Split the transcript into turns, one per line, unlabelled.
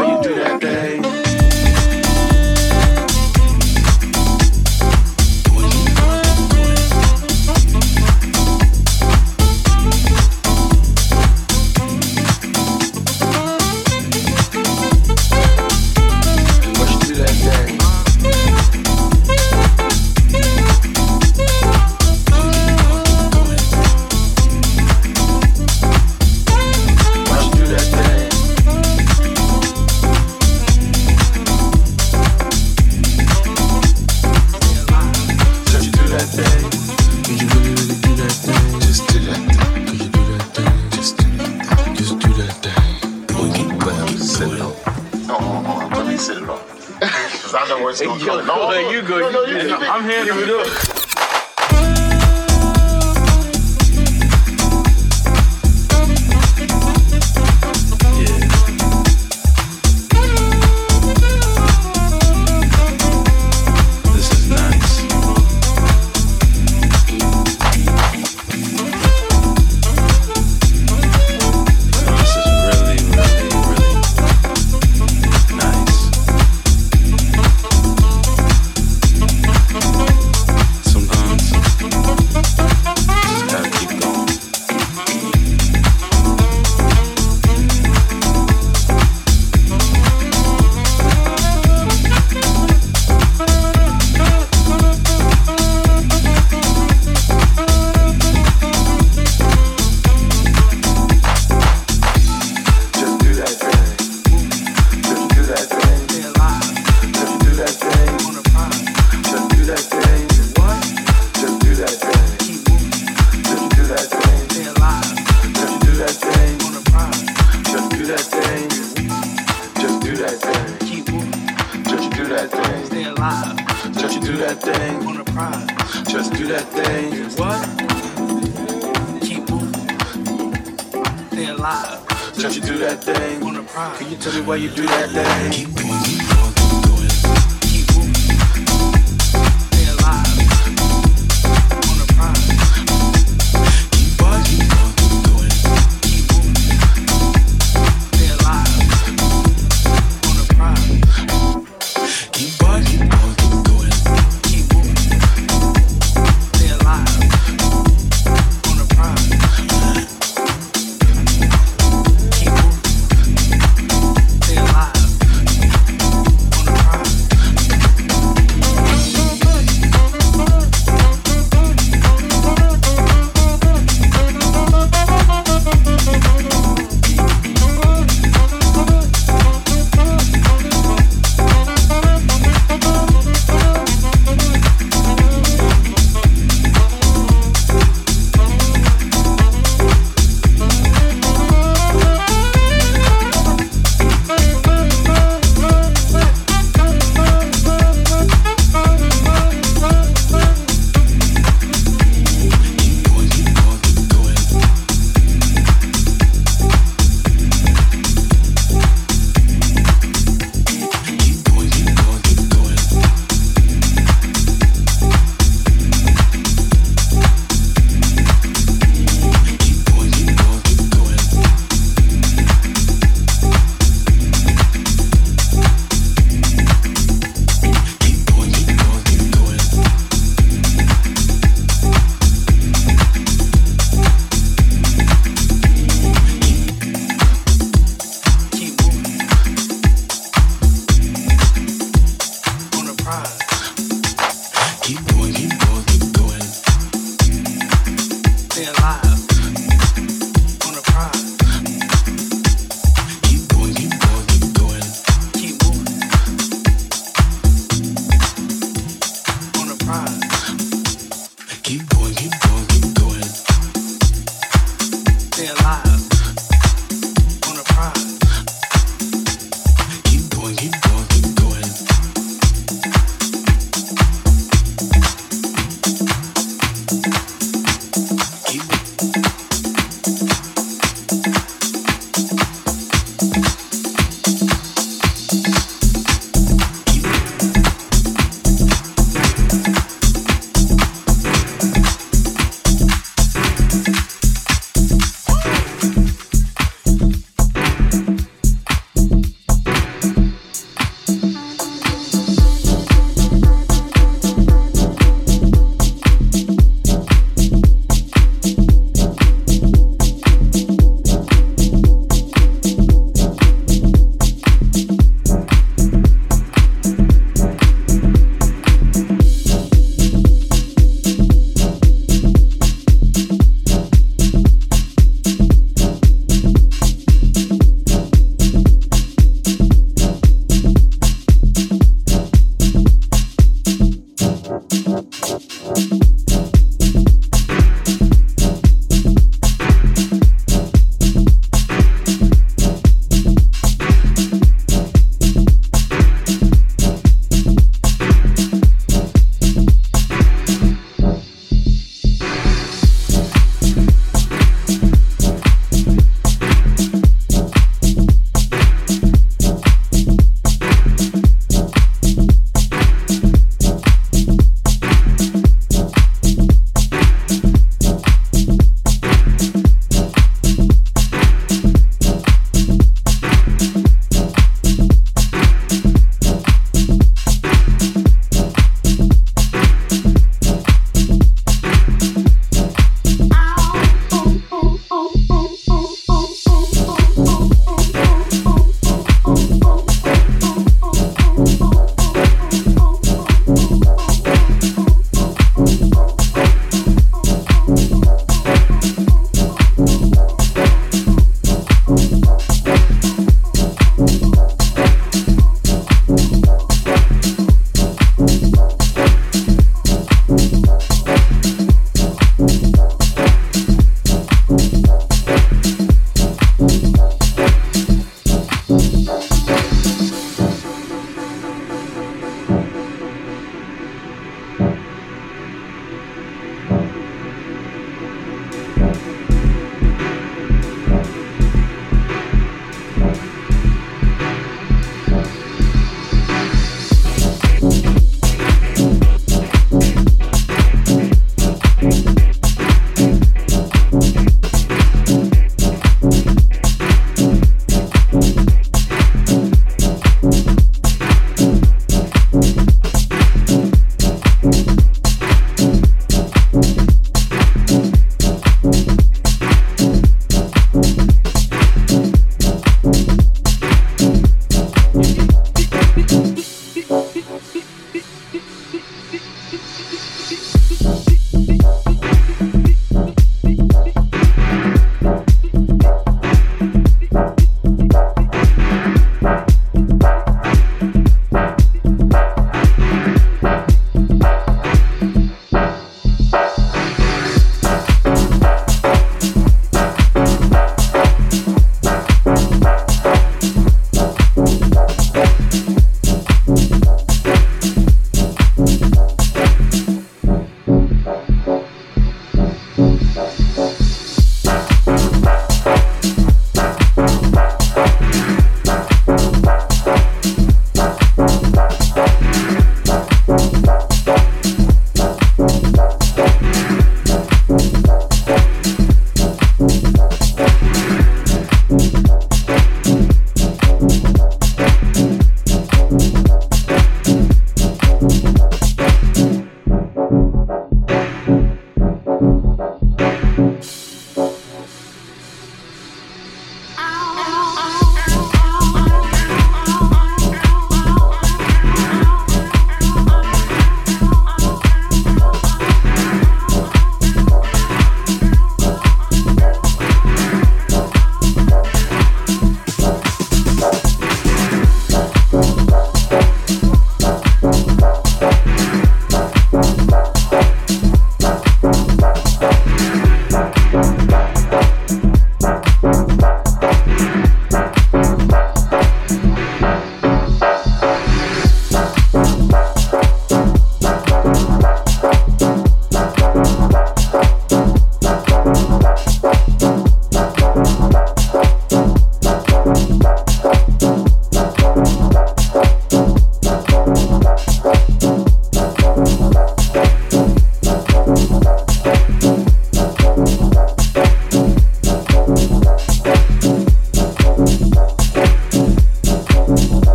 when
you
do that. that thing. What? Keep moving. Stay alive. Don't you do that thing. Can you tell me why you do that thing?
Keep moving.